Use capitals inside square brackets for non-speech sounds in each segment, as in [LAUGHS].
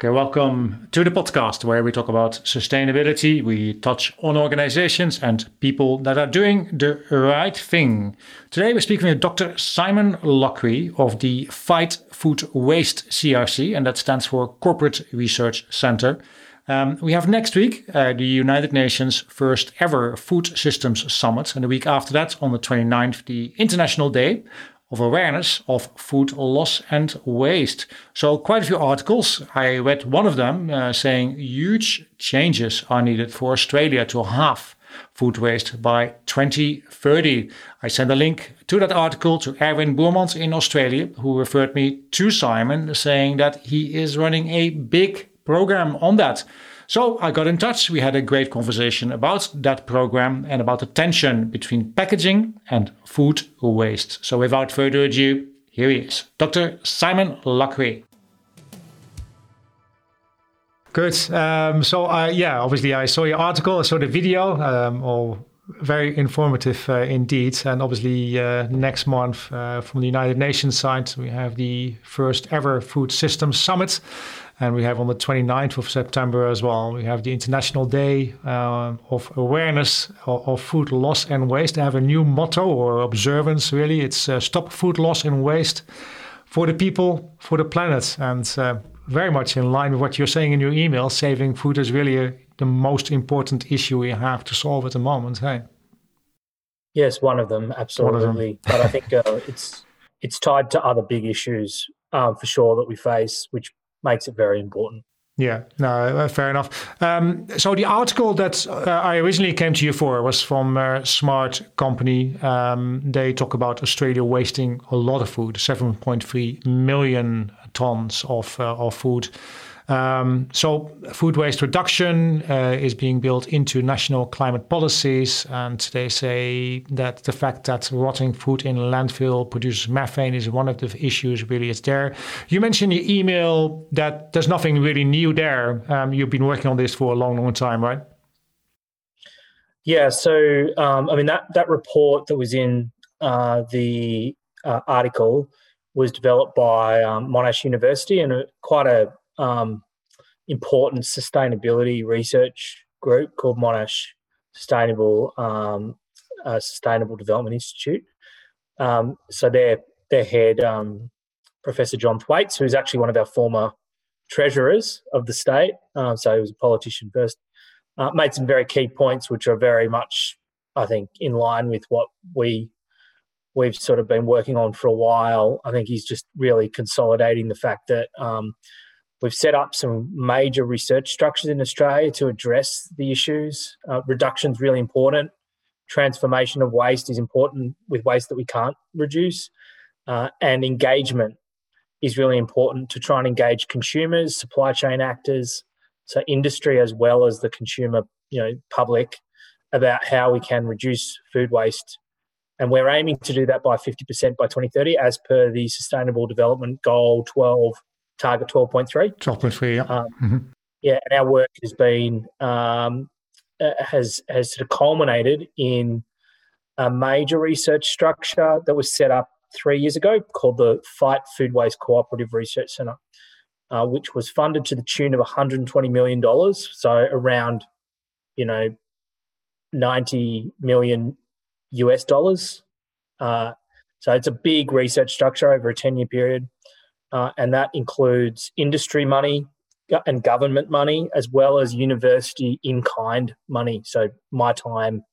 Okay, welcome to the podcast where we talk about sustainability. We touch on organizations and people that are doing the right thing. Today we're speaking with Dr. Simon Lockrey of the Fight Food Waste CRC, and that stands for Corporate Research Center. Um, we have next week uh, the United Nations first ever Food Systems Summit, and the week after that, on the 29th, the International Day of awareness of food loss and waste. So, quite a few articles. I read one of them uh, saying huge changes are needed for Australia to halve food waste by 2030. I sent a link to that article to Erwin Boermans in Australia, who referred me to Simon, saying that he is running a big program on that. So I got in touch. We had a great conversation about that program and about the tension between packaging and food waste. So without further ado, here he is, Dr. Simon Lockrey. Good. Um, so, yeah, obviously, I saw your article, I saw the video, um, all very informative uh, indeed. And obviously, uh, next month uh, from the United Nations side, we have the first ever Food Systems Summit. And we have on the 29th of September as well, we have the International Day uh, of Awareness of, of, Food Loss and Waste. They have a new motto or observance, really. It's uh, Stop Food Loss and Waste for the people, for the planet. And uh, very much in line with what you're saying in your email, saving food is really a, the most important issue we have to solve at the moment. Hey? Yes, one of them, absolutely. Of them. but I think uh, it's it's tied to other big issues um, for sure that we face, which makes it very important. Yeah, no, uh, fair enough. Um, so the article that uh, I originally came to you for was from uh, Smart Company. Um, they talk about Australia wasting a lot of food, 7.3 million tons of uh, of food um, so, food waste reduction uh, is being built into national climate policies, and they say that the fact that rotting food in landfill produces methane is one of the issues. Really, it's there. You mentioned your email that there's nothing really new there. Um, you've been working on this for a long, long time, right? Yeah. So, um, I mean that that report that was in uh, the uh, article was developed by um, Monash University and a, quite a um, important sustainability research group called Monash Sustainable um, uh, Sustainable Development Institute. Um, so their their head, um, Professor John Thwaites, who's actually one of our former treasurers of the state, um, so he was a politician first, uh, made some very key points, which are very much, I think, in line with what we we've sort of been working on for a while. I think he's just really consolidating the fact that um, We've set up some major research structures in Australia to address the issues. Uh, reduction is really important. Transformation of waste is important with waste that we can't reduce. Uh, and engagement is really important to try and engage consumers, supply chain actors, so industry as well as the consumer, you know, public about how we can reduce food waste. And we're aiming to do that by 50% by 2030 as per the Sustainable Development Goal 12 target 12.3. 12.3, yeah. Um, mm-hmm. Yeah, and our work has been, um, uh, has, has sort of culminated in a major research structure that was set up three years ago called the Fight Food Waste Cooperative Research Centre, uh, which was funded to the tune of $120 million. So around, you know, 90 million US dollars. Uh, so it's a big research structure over a 10 year period uh, and that includes industry money and government money, as well as university in kind money. So, my time,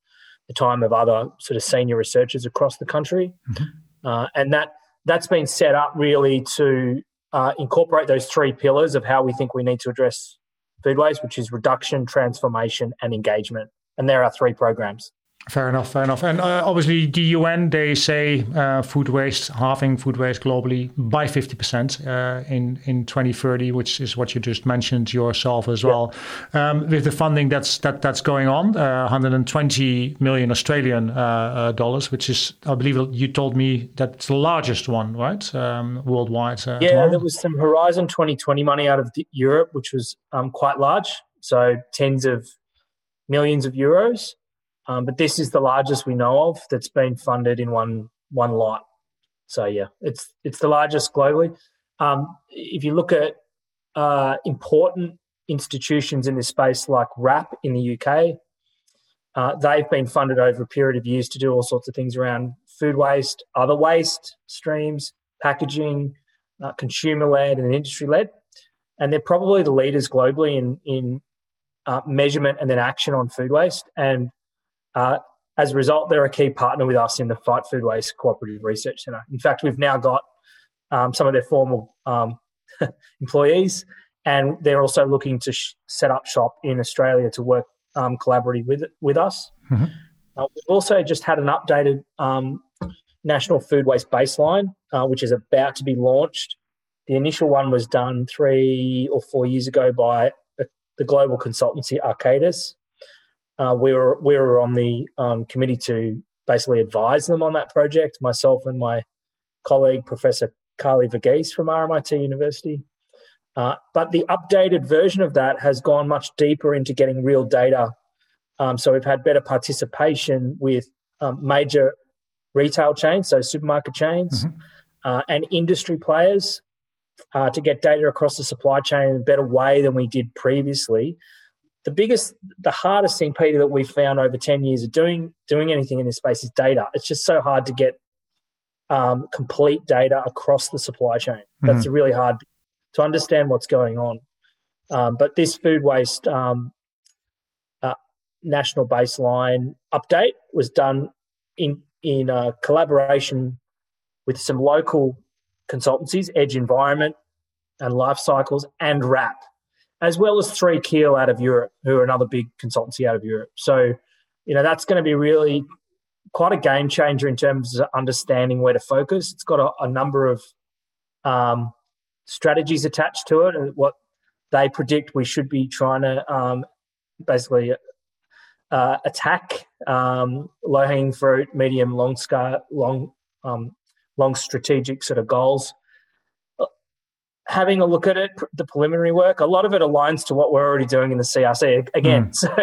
the time of other sort of senior researchers across the country. Mm-hmm. Uh, and that, that's been set up really to uh, incorporate those three pillars of how we think we need to address food waste, which is reduction, transformation, and engagement. And there are three programs. Fair enough, fair enough. And uh, obviously, the UN they say uh, food waste, halving food waste globally by fifty percent uh, in in twenty thirty, which is what you just mentioned yourself as well. Yeah. Um, with the funding that's that that's going on, uh, one hundred and twenty million Australian uh, uh, dollars, which is I believe you told me that's the largest one, right, um, worldwide. yeah, there was some Horizon twenty twenty money out of Europe, which was um, quite large, so tens of millions of euros. Um, but this is the largest we know of that's been funded in one one lot. So yeah, it's it's the largest globally. Um, if you look at uh, important institutions in this space, like WRAP in the UK. Uh, they've been funded over a period of years to do all sorts of things around food waste, other waste streams, packaging, uh, consumer led, and industry led. And they're probably the leaders globally in, in uh, measurement and then action on food waste. And uh, as a result, they're a key partner with us in the Fight Food Waste Cooperative Research Centre. In fact, we've now got um, some of their formal um, [LAUGHS] employees, and they're also looking to sh- set up shop in Australia to work um, collaboratively with with us. Mm-hmm. Uh, we've also just had an updated um, national food waste baseline, uh, which is about to be launched. The initial one was done three or four years ago by the global consultancy Arcadis. Uh, we were we were on the um, committee to basically advise them on that project. Myself and my colleague Professor Karli Verghese from RMIT University. Uh, but the updated version of that has gone much deeper into getting real data. Um, so we've had better participation with um, major retail chains, so supermarket chains, mm-hmm. uh, and industry players uh, to get data across the supply chain in a better way than we did previously. The biggest, the hardest thing, Peter, that we've found over 10 years of doing, doing anything in this space is data. It's just so hard to get um, complete data across the supply chain. That's mm-hmm. really hard to understand what's going on. Um, but this food waste um, uh, national baseline update was done in in uh, collaboration with some local consultancies, Edge Environment and Life Cycles, and WRAP, as well as 3Keel out of Europe, who are another big consultancy out of Europe. So, you know, that's going to be really quite a game changer in terms of understanding where to focus. It's got a, a number of um, strategies attached to it and what they predict we should be trying to um, basically uh, attack um, low hanging fruit, medium, long scale, long um, long strategic sort of goals. Having a look at it, the preliminary work, a lot of it aligns to what we're already doing in the CRC. Again, mm. [LAUGHS] so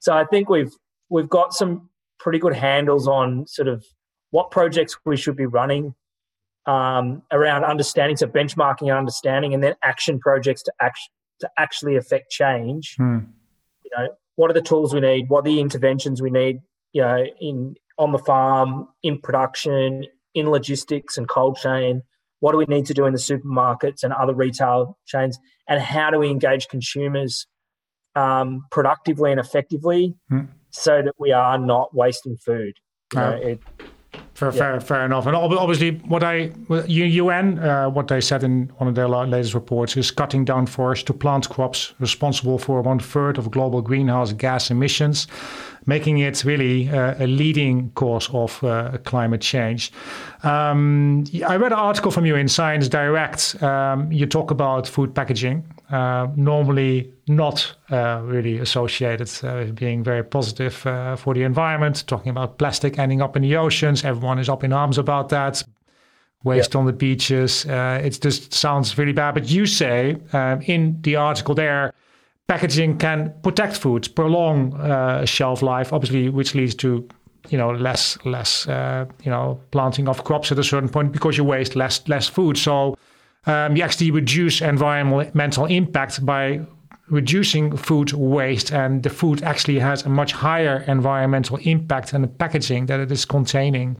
so I think we've we've got some pretty good handles on sort of what projects we should be running um, around understanding, so benchmarking and understanding, and then action projects to act, to actually affect change. Mm. You know, what are the tools we need? What are the interventions we need? You know, in on the farm, in production, in logistics and cold chain? What do we need to do in the supermarkets and other retail chains? And how do we engage consumers um, productively and effectively mm. so that we are not wasting food? You know, it, Fair, fair, fair enough. And obviously, what I UN, uh, what they said in one of their latest reports is cutting down forests to plant crops responsible for one third of global greenhouse gas emissions, making it really uh, a leading cause of uh, climate change. Um, I read an article from you in Science Direct. Um, you talk about food packaging uh, normally not uh, really associated uh, with being very positive uh, for the environment. Talking about plastic ending up in the oceans, everyone is up in arms about that. Waste on the beaches, uh, it just sounds really bad. But you say um, in the article there, packaging can protect foods, prolong uh, shelf life, obviously, which leads to you know less less you know planting of crops at a certain point because you waste less less food. So um, you actually reduce environmental impact by reducing food waste, and the food actually has a much higher environmental impact than the packaging that it is containing.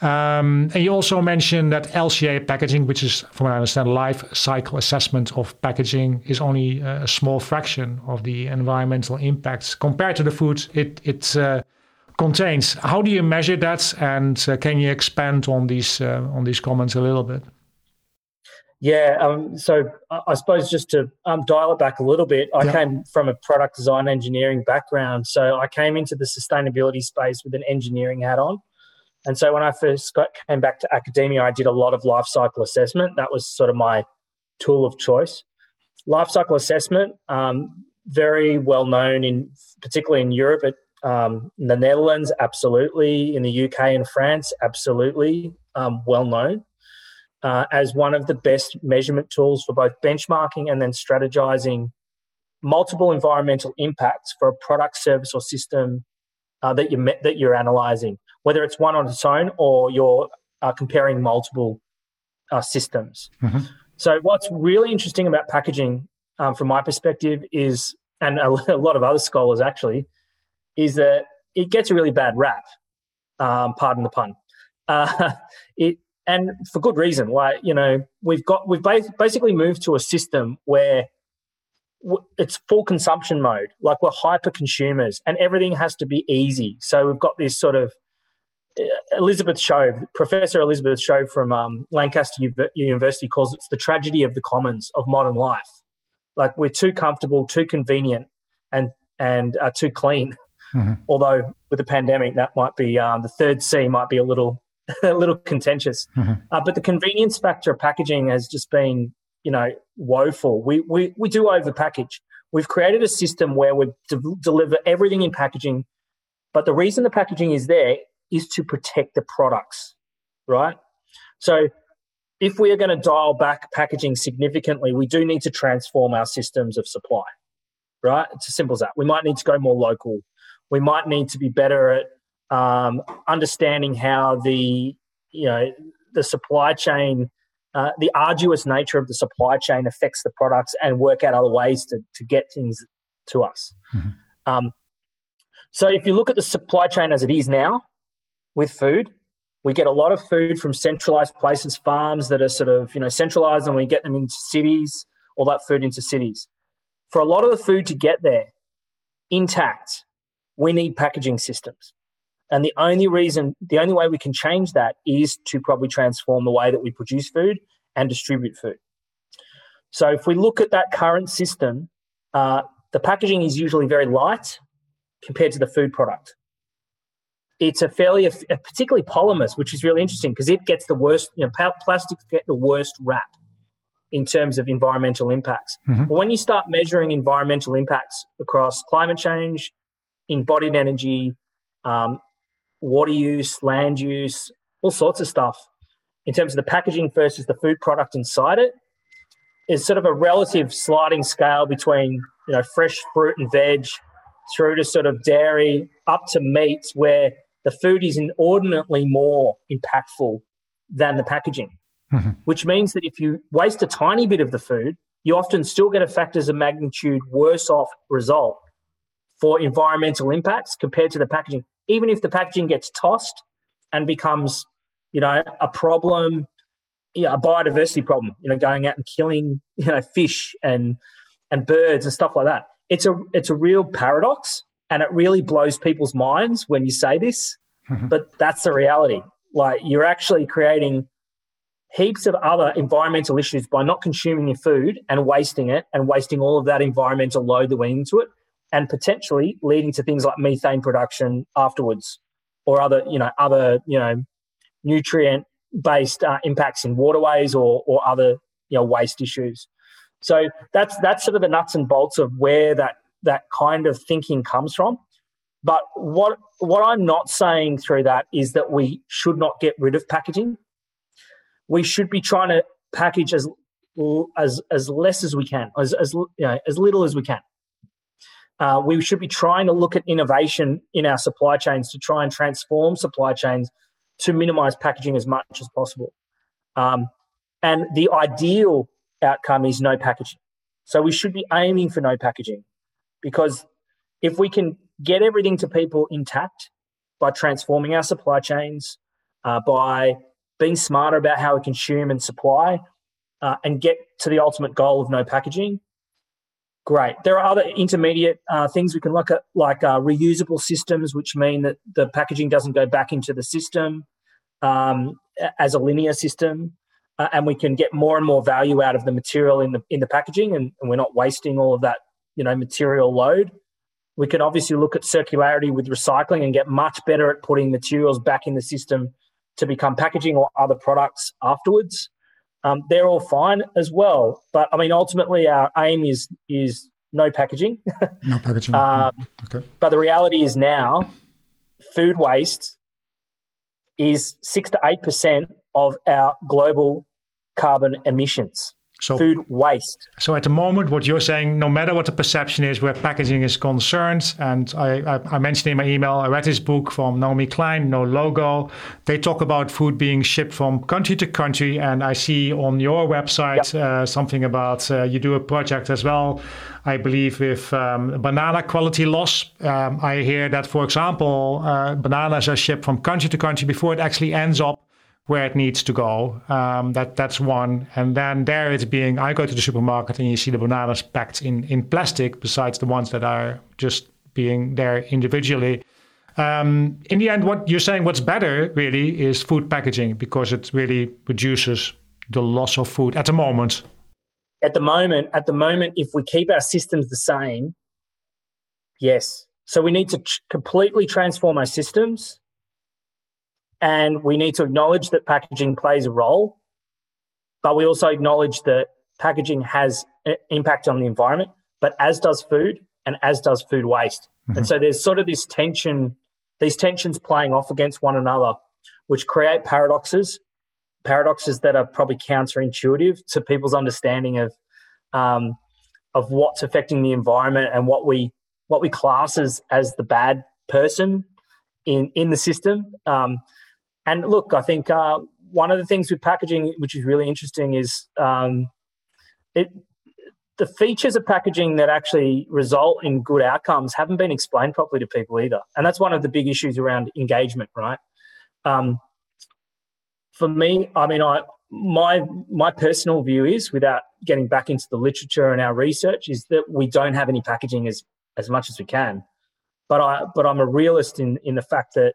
Um, and you also mentioned that LCA packaging, which is, from what I understand, life cycle assessment of packaging, is only a small fraction of the environmental impacts compared to the food it it uh, contains. How do you measure that, and uh, can you expand on these uh, on these comments a little bit? Yeah, um, so I suppose just to um, dial it back a little bit, I yeah. came from a product design engineering background. So I came into the sustainability space with an engineering hat on. And so when I first got, came back to academia, I did a lot of life cycle assessment. That was sort of my tool of choice. Life cycle assessment, um, very well known in particularly in Europe, um, in the Netherlands, absolutely. In the UK and France, absolutely um, well known uh, as one of the best measurement tools for both benchmarking and then strategizing multiple environmental impacts for a product, service, or system uh, that you that you're analyzing, whether it's one on its own or you're uh, comparing multiple uh, systems. Mm-hmm. So, what's really interesting about packaging um, from my perspective, is, and a, [LAUGHS] a, lot of other scholars actually, is that it gets a really bad rap. Um, pardon the pun. Uh, [LAUGHS] it and for good reason. Like you know, we've got we've basically moved to a system where it's full consumption mode. Like we're hyper consumers, and everything has to be easy. So we've got this sort of uh, Elizabeth Shove, Professor Elizabeth Shove from um, Lancaster U- University calls it the tragedy of the commons of modern life. Like we're too comfortable, too convenient, and and uh, too clean. Mm-hmm. Although with the pandemic, that might be um, the third C might be a little [LAUGHS] a little contentious. Mm-hmm. Uh, but the convenience factor of packaging has just been you know woeful. We we we do overpackage. We've created a system where we de- deliver everything in packaging, but the reason the packaging is there is to protect the products, right? So if we are going to dial back packaging significantly, we do need to transform our systems of supply, right? It's as simple as that. We might need to go more local. We might need to be better at um, understanding how the you know the supply chain, uh, the arduous nature of the supply chain affects the products, and work out other ways to to get things to us. Mm-hmm. Um, so if you look at the supply chain as it is now, with food. We get a lot of food from centralized places, farms that are sort of, you know, centralized and we get them into cities, all that food into cities. For a lot of the food to get there intact, we need packaging systems. And the only reason, the only way we can change that is to probably transform the way that we produce food and distribute food. So if we look at that current system, uh, the packaging is usually very light compared to the food product it's a fairly, particularly polymers, which is really interesting because it gets the worst, you know, plastics get the worst rap in terms of environmental impacts. Mm-hmm. But when you start measuring environmental impacts across climate change, embodied energy, um, water use, land use, all sorts of stuff, in terms of the packaging versus the food product inside it, is sort of a relative sliding scale between you know fresh fruit and veg through to sort of dairy up to meats where the food is inordinately more impactful than the packaging, mm-hmm. which means that if you waste a tiny bit of the food, you often still get a factors of magnitude worse off result for environmental impacts compared to the packaging. Even if the packaging gets tossed and becomes, you know, a problem, you know, a biodiversity problem, you know, going out and killing, you know, fish and and birds and stuff like that. It's a it's a real paradox and it really blows people's minds when you say this, mm-hmm. [LAUGHS] but that's the reality. Like you're actually creating heaps of other environmental issues by not consuming your food and wasting it and wasting all of that environmental load that went into it and potentially leading to things like methane production afterwards or other, you know, other, you know, nutrient based uh, impacts in waterways or, or other, you know, waste issues. So that's, that's sort of the nuts and bolts of where that that kind of thinking comes from. But what what I'm not saying through that is that we should not get rid of packaging. We should be trying to package as as as less as we can, as as you know, as little as we can. Uh, we should be trying to look at innovation in our supply chains to try and transform supply chains to minimize packaging as much as possible. Um, and the ideal outcome is no packaging. So we should be aiming for no packaging because if we can get everything to people intact by transforming our supply chains, uh, by being smarter about how we consume and supply, uh, and get to the ultimate goal of no packaging, great. There are other intermediate uh, things we can look at, like uh, reusable systems, which mean that the packaging doesn't go back into the system um, as a linear system. Uh, and we can get more and more value out of the material in the in the packaging, and, and we're not wasting all of that you know material load. We can obviously look at circularity with recycling and get much better at putting materials back in the system to become packaging or other products afterwards. Um, they're all fine as well, but I mean ultimately our aim is is no packaging. [LAUGHS] no packaging. um, okay. But the reality is now, food waste is six to eight percent of our global carbon emissions. So, food waste. So at the moment, what you're saying, no matter what the perception is where packaging is concerned, and I, I, I, mentioned in my email, I read this book from Naomi Klein, No Logo. They talk about food being shipped from country to country, and I see on your website yep. uh, something about uh, you do a project as well. I believe with um, banana quality loss. Um, I hear that, for example, uh, bananas are shipped from country to country before it actually ends up where it needs to go. Um, that that's one, and then there it's being. I go to the supermarket and you see the bananas packed in in plastic, besides the ones that are just being there individually. Um, in the end, what you're saying, what's better really is food packaging because it really reduces the loss of food at the moment. At the moment, at the moment, if we keep our systems the same, yes. So we need to completely transform our systems and we need to acknowledge that packaging plays a role, but we also acknowledge that packaging has an impact on the environment, but as does food and as does food waste. Mm-hmm. And so there's sort of this tension, these tensions playing off against one another, which create paradoxes, paradoxes that are probably counterintuitive to people's understanding of um, of what's affecting the environment and what we what we class as, as the bad person in in the system. Um, and look, I think uh, one of the things with packaging, which is really interesting, is um, it the features of packaging that actually result in good outcomes haven't been explained properly to people either, and that's one of the big issues around engagement, right? Um, for me, I mean, I my my personal view is, without getting back into the literature and our research, is that we don't have any packaging as as much as we can. But I but I'm a realist in in the fact that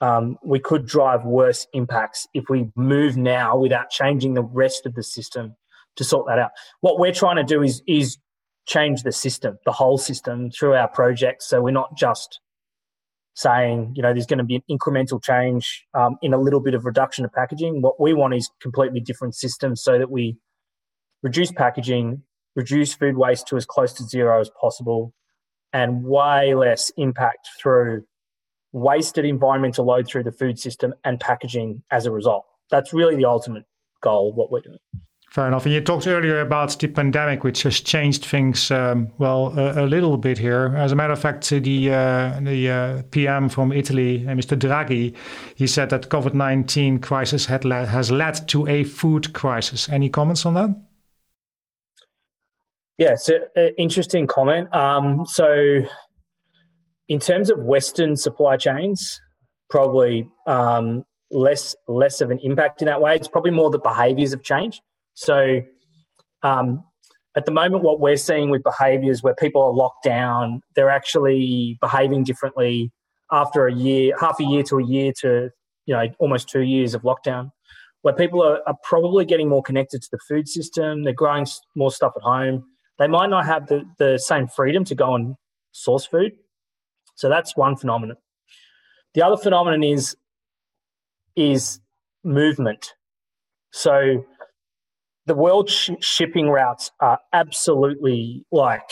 um, we could drive worse impacts if we move now without changing the rest of the system to sort that out. What we're trying to do is is change the system, the whole system through our projects. So we're not just saying, you know, there's going to be an incremental change um, in a little bit of reduction of packaging. What we want is completely different systems so that we reduce packaging, reduce food waste to as close to zero as possible, and way less impact through wasted environmental load through the food system and packaging as a result. That's really the ultimate goal of what we're doing. Fair enough. And you talked earlier about the pandemic, which has changed things um, well a, a, little bit here. As a matter of fact, the uh, the uh, PM from Italy, uh, Mr. Draghi, he said that COVID nineteen crisis had led, has led to a food crisis. Any comments on that? Yeah, it's an interesting comment. Um, so in terms of Western supply chains, probably um, less less of an impact in that way. It's probably more the behaviours have changed. So um, at the moment, what we're seeing with behaviours where people are locked down, they're actually behaving differently after a year, half a year to a year to you know almost two years of lockdown. Where people are, are probably getting more connected to the food system, they're growing more stuff at home. They might not have the, the same freedom to go and source food so that's one phenomenon. The other phenomenon is is movement. So the world sh- shipping routes are absolutely like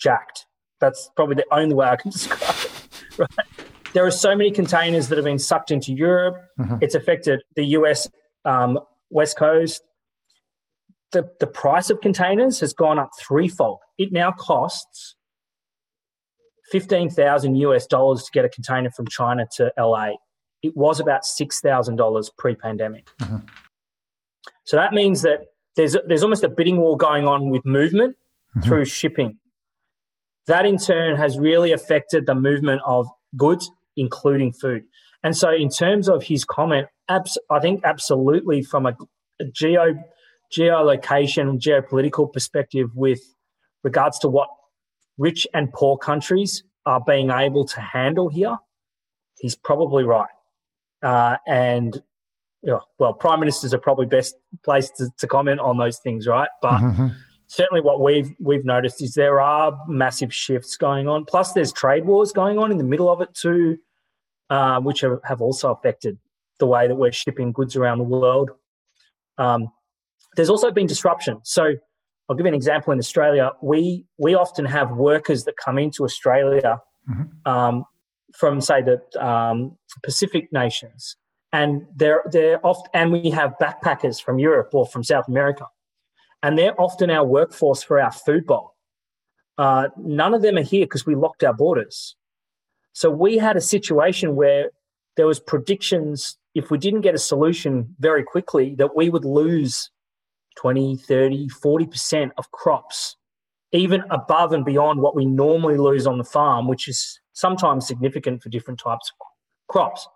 jacked. That's probably the only way I can [LAUGHS] describe it. Right? There are so many containers that have been sucked into Europe. Mm-hmm. It's affected the US um, West Coast. The, the price of containers has gone up threefold. It now costs 15,000 US dollars to get a container from China to LA. It was about $6,000 pre pandemic. Mm-hmm. So that means that there's, there's almost a bidding war going on with movement mm-hmm. through shipping. That in turn has really affected the movement of goods, including food. And so, in terms of his comment, abs- I think absolutely from a, a geo geolocation, geopolitical perspective, with regards to what rich and poor countries are being able to handle here, he's probably right. Uh, and know, well, prime ministers are probably best placed to, to comment on those things, right? But mm-hmm. certainly, what we've we've noticed is there are massive shifts going on. Plus, there's trade wars going on in the middle of it too, uh, which are, have also affected the way that we're shipping goods around the world. Um, there's also been disruption. So I'll give you an example in Australia. We we often have workers that come into Australia mm-hmm. um, from say the um, Pacific nations, and they're they're oft and we have backpackers from Europe or from South America, and they're often our workforce for our food bowl. Uh, none of them are here because we locked our borders. So we had a situation where there was predictions if we didn't get a solution very quickly that we would lose 20, 30, 40% of crops, even above and beyond what we normally lose on the farm, which is sometimes significant for different types of crops.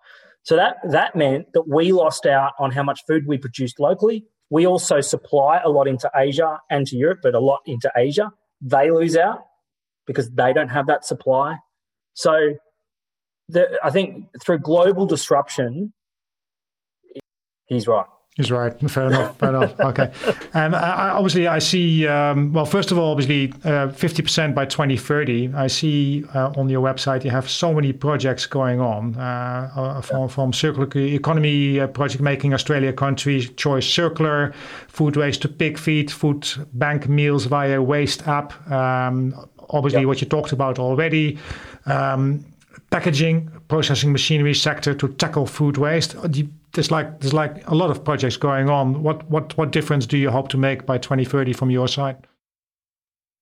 So that, that meant that we lost out on how much food we produced locally. We also supply a lot into Asia and to Europe, but a lot into Asia. They lose out because they don't have that supply. So the, I think through global disruption, he's right. He's right. Fair enough. Fair enough. [LAUGHS] Okay. And I, obviously, I see. Um, well, first of all, obviously, uh, fifty uh, percent by twenty thirty. I see uh, on your website you have so many projects going on uh, uh from from circular economy uh, project making Australia country choice circular food waste to pig feed food bank meals via waste app. Um, obviously, yep. what you talked about already. Um, packaging, processing machinery sector to tackle food waste. Uh, there's like there's like a lot of projects going on. What what what difference do you hope to make by 2030 from your side?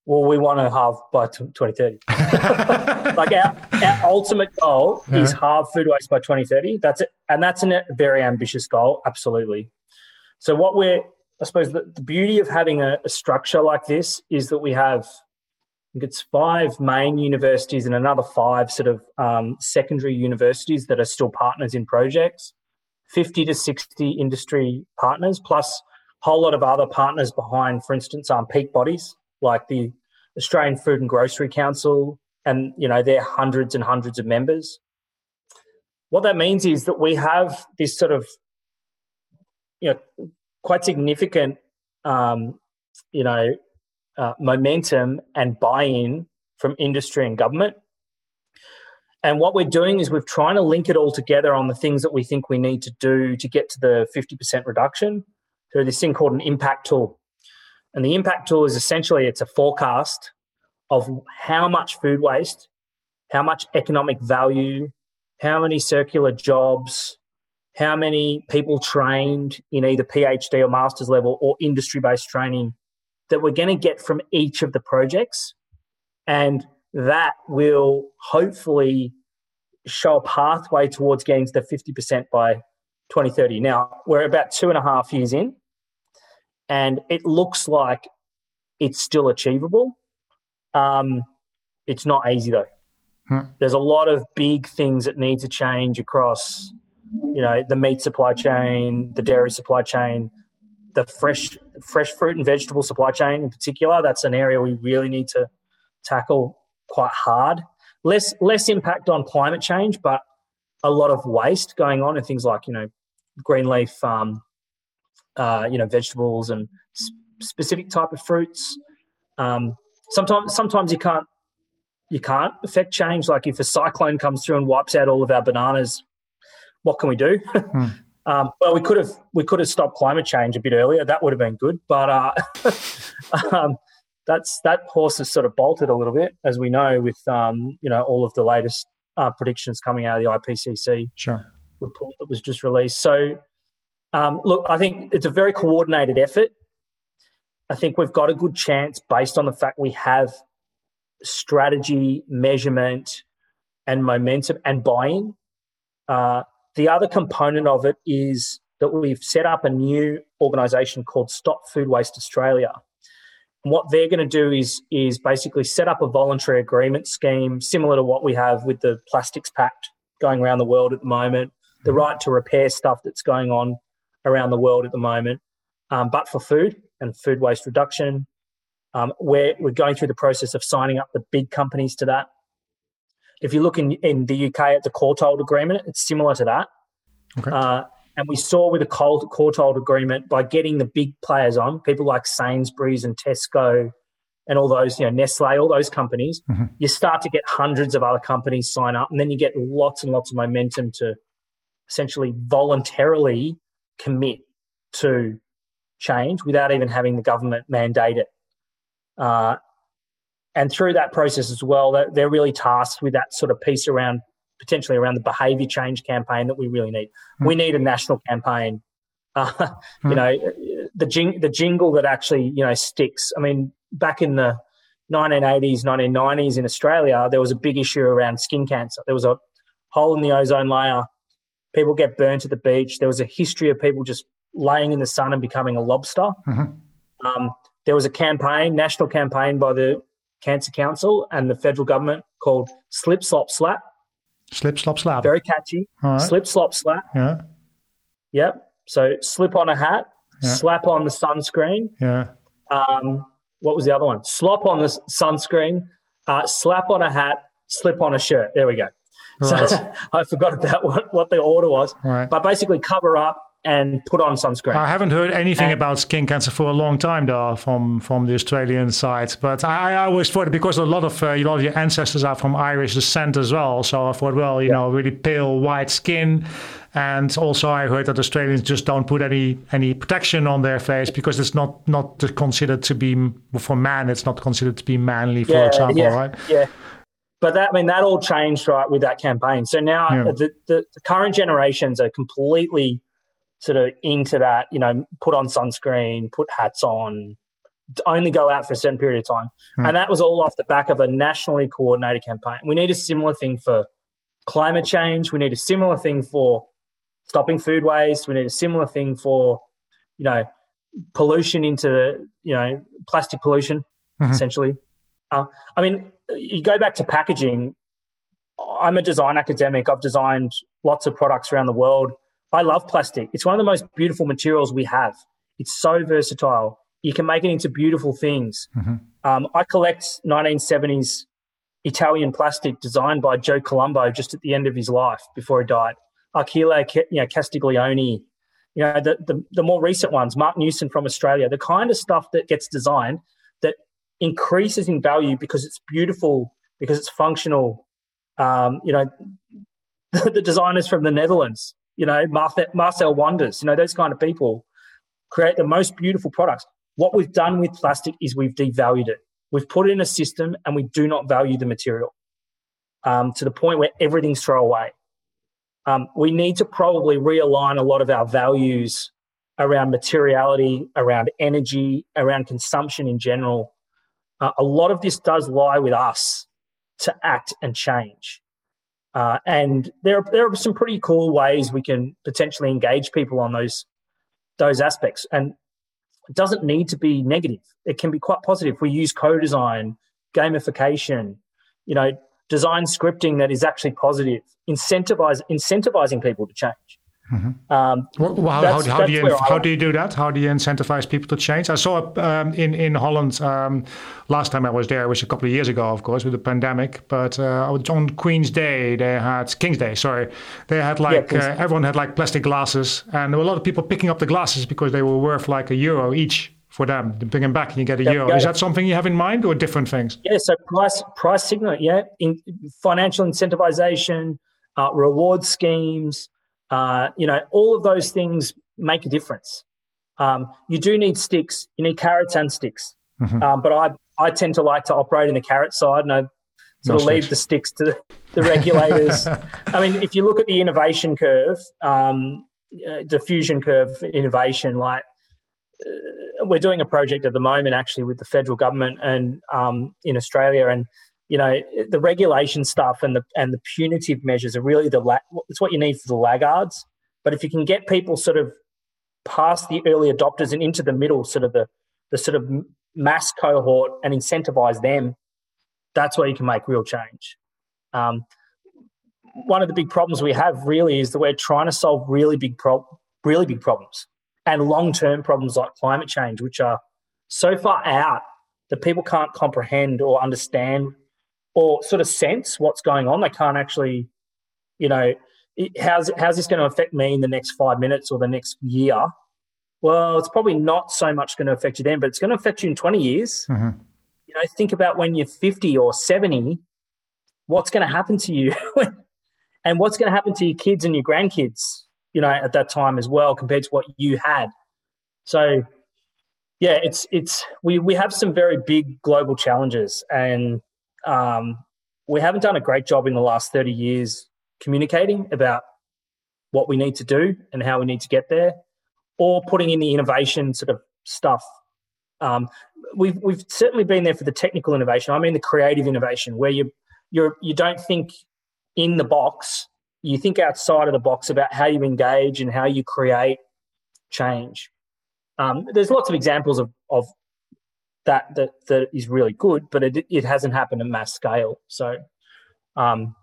Well, we want to halve by 2030. [LAUGHS] like our, our ultimate goal yeah. is halve food waste by 2030. That's it, and that's a very ambitious goal. Absolutely. So what we're I suppose the, the beauty of having a, a structure like this is that we have it's five main universities and another five sort of um, secondary universities that are still partners in projects, 50 to 60 industry partners, plus a whole lot of other partners behind, for instance, um, peak bodies like the Australian Food and Grocery Council, and you know they're hundreds and hundreds of members. What that means is that we have this sort of, you know, quite significant, um, you know, uh, momentum and buy-in from industry and government. And what we're doing is we're trying to link it all together on the things that we think we need to do to get to the 50% reduction through this thing called an impact tool. And the impact tool is essentially it's a forecast of how much food waste, how much economic value, how many circular jobs, how many people trained in either PhD or master's level or industry based training that we're going to get from each of the projects. And that will hopefully show a pathway towards getting to the 50% by 2030. Now, we're about two and a half years in, and it looks like it's still achievable. Um, it's not easy though. Hmm. There's a lot of big things that need to change across, you know, the meat supply chain, the dairy supply chain, the fresh fresh fruit and vegetable supply chain in particular. That's an area we really need to tackle quite hard. Less less impact on climate change, but a lot of waste going on and things like you know green leaf, um, uh, you know vegetables and specific type of fruits. Um, sometimes sometimes you can't you can't affect change. Like if a cyclone comes through and wipes out all of our bananas, what can we do? Hmm. [LAUGHS] Um, well, we could have we could have stopped climate change a bit earlier. That would have been good, but uh, [LAUGHS] um, that's that horse has sort of bolted a little bit, as we know, with um, you know all of the latest uh, predictions coming out of the IPCC sure. report that was just released. So, um, look, I think it's a very coordinated effort. I think we've got a good chance based on the fact we have strategy, measurement, and momentum and buy-in. Uh, the other component of it is that we've set up a new organisation called Stop Food Waste Australia. And what they're going to do is, is basically set up a voluntary agreement scheme similar to what we have with the Plastics Pact going around the world at the moment, the right to repair stuff that's going on around the world at the moment, um, but for food and food waste reduction. Um, we're, we're going through the process of signing up the big companies to that. If you look in, in the UK at the Courtauld Agreement, it's similar to that. Okay. Uh, and we saw with the Courtauld Agreement by getting the big players on, people like Sainsbury's and Tesco and all those, you know, Nestle, all those companies, mm-hmm. you start to get hundreds of other companies sign up, and then you get lots and lots of momentum to essentially voluntarily commit to change without even having the government mandate it. Uh, and through that process as well, they're really tasked with that sort of piece around potentially around the behaviour change campaign that we really need. Mm. We need a national campaign. Uh, mm. [LAUGHS] You know, the jing, the jingle that actually you know sticks. I mean, back in the 1980s, 1990s in Australia, there was a big issue around skin cancer. There was a hole in the ozone layer. People get burnt at the beach. There was a history of people just laying in the sun and becoming a lobster. Mm-hmm. Um, there was a campaign, national campaign by the Cancer Council and the federal government called Slip Slop Slap. Slip Slop Slap. Very catchy. Right. Slip Slop Slap. Yeah. Yep. So slip on a hat, yeah. slap on the sunscreen. Yeah. Um, what was the other one? Slop on the sunscreen, uh, slap on a hat, slip on a shirt. There we go. Right. So [LAUGHS] I forgot about what, what the order was. Right. But basically, cover up and put on sunscreen. I haven't heard anything and, about skin cancer for a long time, though, from from the Australian side. But I, I always thought because a lot of uh, you know your ancestors are from Irish descent as well, so I thought, well, you yeah. know, really pale white skin. And also, I heard that Australians just don't put any any protection on their face because it's not not considered to be for man. It's not considered to be manly, for yeah, example, yeah, right? Yeah. But that I mean that all changed right with that campaign. So now the, the, the current generations are completely sort of into that, you know, put on sunscreen, put hats on, only go out for a certain period of time. Hmm. And that was all off the back of a nationally coordinated campaign. We need a similar thing for climate change. We need a similar thing for stopping food waste. We need a similar thing for, you know, pollution into, you know, plastic pollution, mm-hmm. essentially. Uh, I mean, you go back to packaging. I'm a design academic. I've designed lots of products around the world. I love plastic. It's one of the most beautiful materials we have. It's so versatile. You can make it into beautiful things. Mm-hmm. Um, I collect 1970s Italian plastic designed by Joe Colombo just at the end of his life before he died. Achille, you know, Castiglioni, you know, the, the, the more recent ones, Marc Newson from Australia, the kind of stuff that gets designed that increases in value because it's beautiful, because it's functional. Um, you know, the, [LAUGHS] the designers from the Netherlands, you know, Marcel Wanders, you know, those kind of people create the most beautiful products. What we've done with plastic is we've devalued it. We've put it in a system and we do not value the material um, to the point where everything's thrown away. Um, we need to probably realign a lot of our values around materiality, around energy, around consumption in general. Uh, a lot of this does lie with us to act and change. Uh, and there, are, there are some pretty cool ways we can potentially engage people on those those aspects. And it doesn't need to be negative. It can be quite positive. We use co-design, gamification, you know, design scripting that is actually positive, incentivize incentivizing people to change. Mm-hmm. Um, well, how, how, how do you how do you do that? How do you incentivize people to change? I saw um, in in Holland um, last time I was there, which was a couple of years ago, of course, with the pandemic. But uh, on Queen's Day, they had King's Day. Sorry, they had like yeah, uh, everyone had like plastic glasses, and there were a lot of people picking up the glasses because they were worth like a euro each for them. You bring them back and you get a euro. Is that something you have in mind, or different things? Yeah, so price price signal, yeah, in financial incentivization, uh, reward schemes. Uh, you know, all of those things make a difference. Um, you do need sticks. You need carrots and sticks. Mm-hmm. Um, but I, I tend to like to operate in the carrot side, and I sort no of leave the sticks to the, the regulators. [LAUGHS] I mean, if you look at the innovation curve, um, uh, diffusion curve innovation, like uh, we're doing a project at the moment actually with the federal government and um, in Australia, and you know the regulation stuff and the and the punitive measures are really the la- it's what you need for the laggards. But if you can get people sort of past the early adopters and into the middle sort of the the sort of mass cohort and incentivize them that's where you can make real change. Um, one of the big problems we have really is that we're trying to solve really big pro- really big problems and long-term problems like climate change which are so far out that people can't comprehend or understand or sort of sense what's going on. They can't actually, you know, how's how's this going to affect me in the next five minutes or the next year? Well, it's probably not so much going to affect you then, but it's going to affect you in 20 years. Mm-hmm. You know, think about when you're 50 or 70, what's going to happen to you [LAUGHS] and what's going to happen to your kids and your grandkids, you know, at that time as well, compared to what you had. So, yeah, it's, it's, we, we have some very big global challenges and um, we haven't done a great job in the last 30 years communicating about what we need to do and how we need to get there, or putting in the innovation sort of stuff. Um, we've we've certainly been there for the technical innovation. I mean the creative innovation, where you you you don't think in the box, you think outside of the box about how you engage and how you create change. Um, there's lots of examples of, of that, that that is really good, but it, it hasn't happened at mass scale. So um,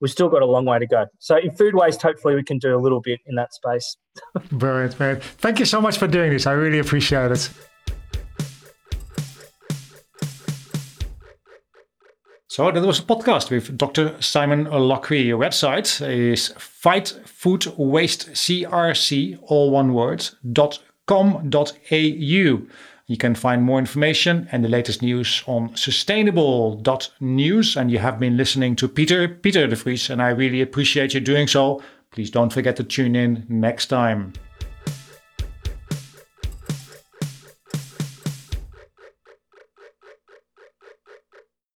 we've still got a long way to go. So in food waste, hopefully we can do a little bit in that space. [LAUGHS] brilliant, brilliant. Thank you so much for doing this. I really appreciate it. So that was a podcast with Dr. Simon Lockrey. Your website is fight food waste crc all one word dot com dot au. You can find more information and the latest news on sustainable.news. And you have been listening to Peter, Peter de Vries, and I really appreciate you doing so. Please don't forget to tune in next time.